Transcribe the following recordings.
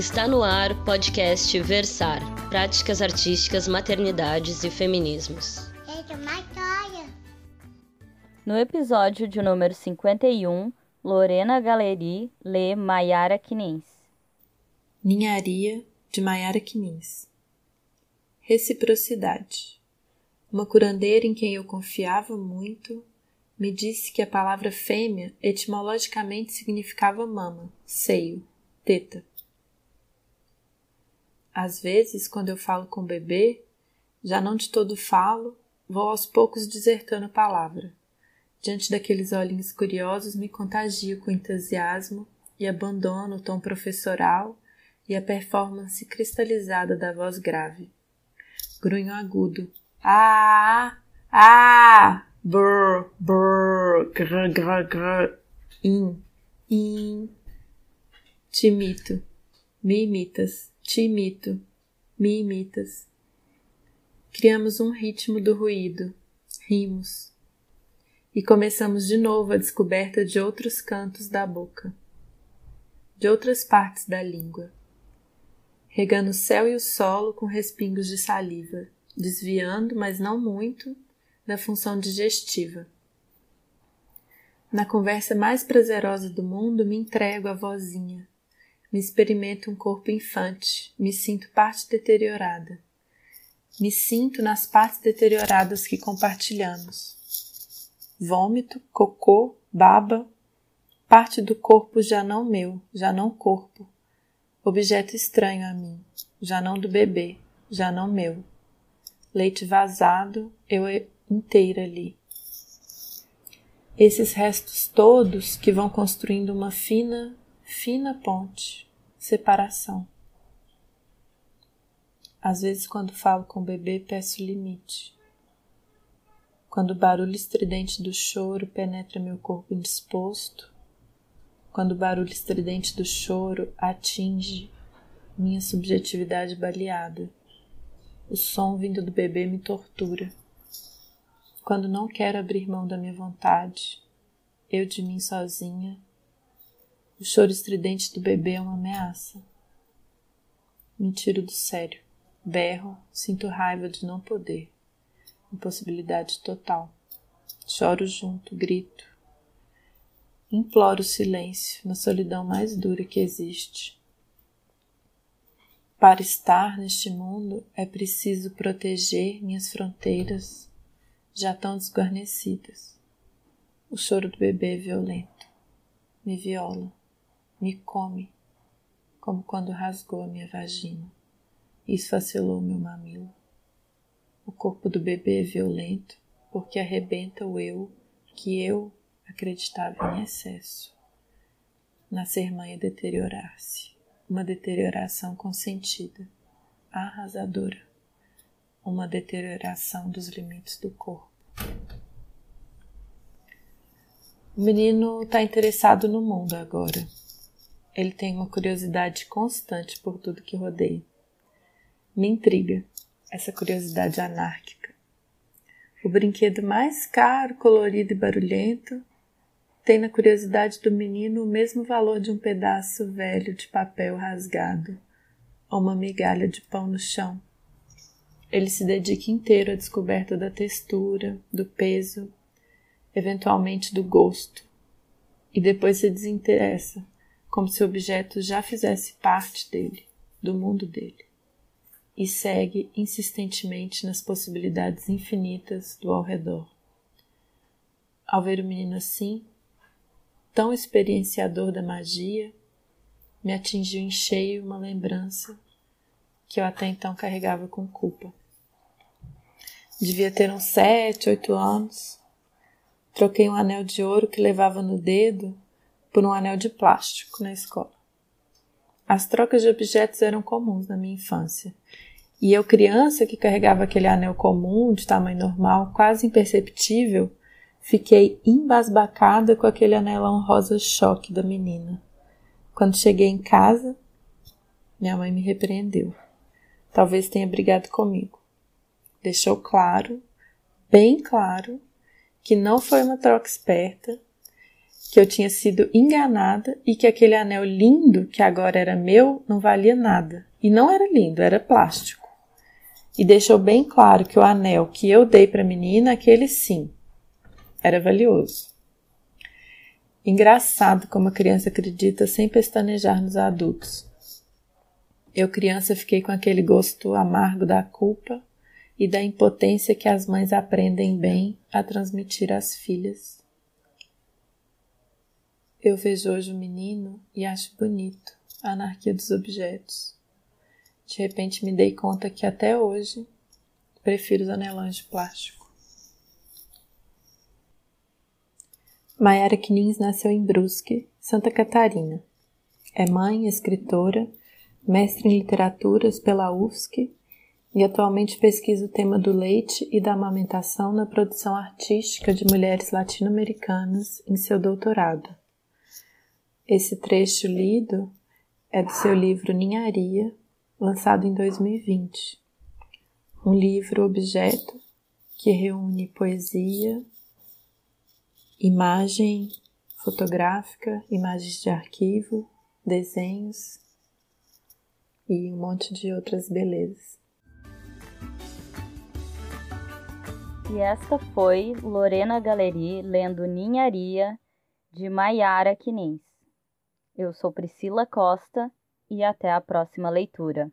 Está no ar podcast Versar Práticas Artísticas, Maternidades e Feminismos. No episódio de número 51, Lorena Galeri lê Maiara Quinins. Ninharia, de Maiara Quinins. Reciprocidade. Uma curandeira em quem eu confiava muito me disse que a palavra fêmea etimologicamente significava mama, seio, teta. Às vezes, quando eu falo com o bebê, já não de todo falo, vou aos poucos desertando a palavra. Diante daqueles olhinhos curiosos, me contagio com entusiasmo e abandono o tom professoral e a performance cristalizada da voz grave. Grunho agudo. Ah! Ah! Brr, brr, grr, grr, grr. In, in. Timito. Me imitas te imito, me imitas. Criamos um ritmo do ruído, rimos, e começamos de novo a descoberta de outros cantos da boca, de outras partes da língua, regando o céu e o solo com respingos de saliva, desviando, mas não muito, da função digestiva. Na conversa mais prazerosa do mundo, me entrego à vozinha, me experimento um corpo infante, me sinto parte deteriorada. Me sinto nas partes deterioradas que compartilhamos. Vômito, cocô, baba, parte do corpo já não meu, já não corpo. Objeto estranho a mim, já não do bebê, já não meu. Leite vazado, eu inteira ali. Esses restos todos que vão construindo uma fina fina ponte, separação. Às vezes, quando falo com o bebê, peço limite. Quando o barulho estridente do choro penetra meu corpo indisposto, quando o barulho estridente do choro atinge minha subjetividade baleada, o som vindo do bebê me tortura. Quando não quero abrir mão da minha vontade, eu de mim sozinha o choro estridente do bebê é uma ameaça. Me tiro do sério. Berro, sinto raiva de não poder. Impossibilidade total. Choro junto, grito. Imploro silêncio na solidão mais dura que existe. Para estar neste mundo é preciso proteger minhas fronteiras já tão desguarnecidas. O choro do bebê é violento. Me viola me come, como quando rasgou a minha vagina e esfacelou meu mamilo. O corpo do bebê é violento porque arrebenta o eu que eu acreditava em excesso. Nascer mãe é deteriorar-se, uma deterioração consentida, arrasadora, uma deterioração dos limites do corpo. O menino está interessado no mundo agora ele tem uma curiosidade constante por tudo que rodeia. Me intriga essa curiosidade anárquica. O brinquedo mais caro, colorido e barulhento tem na curiosidade do menino o mesmo valor de um pedaço velho de papel rasgado ou uma migalha de pão no chão. Ele se dedica inteiro à descoberta da textura, do peso, eventualmente do gosto, e depois se desinteressa como se o objeto já fizesse parte dele, do mundo dele, e segue insistentemente nas possibilidades infinitas do ao redor. Ao ver o menino assim, tão experienciador da magia, me atingiu em cheio uma lembrança que eu até então carregava com culpa. Devia ter uns sete, oito anos. Troquei um anel de ouro que levava no dedo por um anel de plástico na escola. As trocas de objetos eram comuns na minha infância. E eu, criança que carregava aquele anel comum, de tamanho normal, quase imperceptível, fiquei embasbacada com aquele anelão rosa choque da menina. Quando cheguei em casa, minha mãe me repreendeu. Talvez tenha brigado comigo. Deixou claro, bem claro, que não foi uma troca esperta que eu tinha sido enganada e que aquele anel lindo, que agora era meu, não valia nada. E não era lindo, era plástico. E deixou bem claro que o anel que eu dei para a menina, aquele sim, era valioso. Engraçado como a criança acredita sem pestanejar nos adultos. Eu, criança, fiquei com aquele gosto amargo da culpa e da impotência que as mães aprendem bem a transmitir às filhas. Eu vejo hoje o menino e acho bonito a anarquia dos objetos. De repente me dei conta que até hoje prefiro os anelões de plástico. Mayara Knins nasceu em Brusque, Santa Catarina. É mãe, escritora, mestre em literaturas pela UFSC e atualmente pesquisa o tema do leite e da amamentação na produção artística de mulheres latino-americanas em seu doutorado. Esse trecho lido é do seu livro Ninharia, lançado em 2020. Um livro objeto que reúne poesia, imagem fotográfica, imagens de arquivo, desenhos e um monte de outras belezas. E esta foi Lorena Galeri lendo Ninharia de Maiara Quinins. Eu sou Priscila Costa e até a próxima leitura.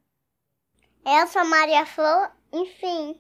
Eu sou Maria Flor, enfim.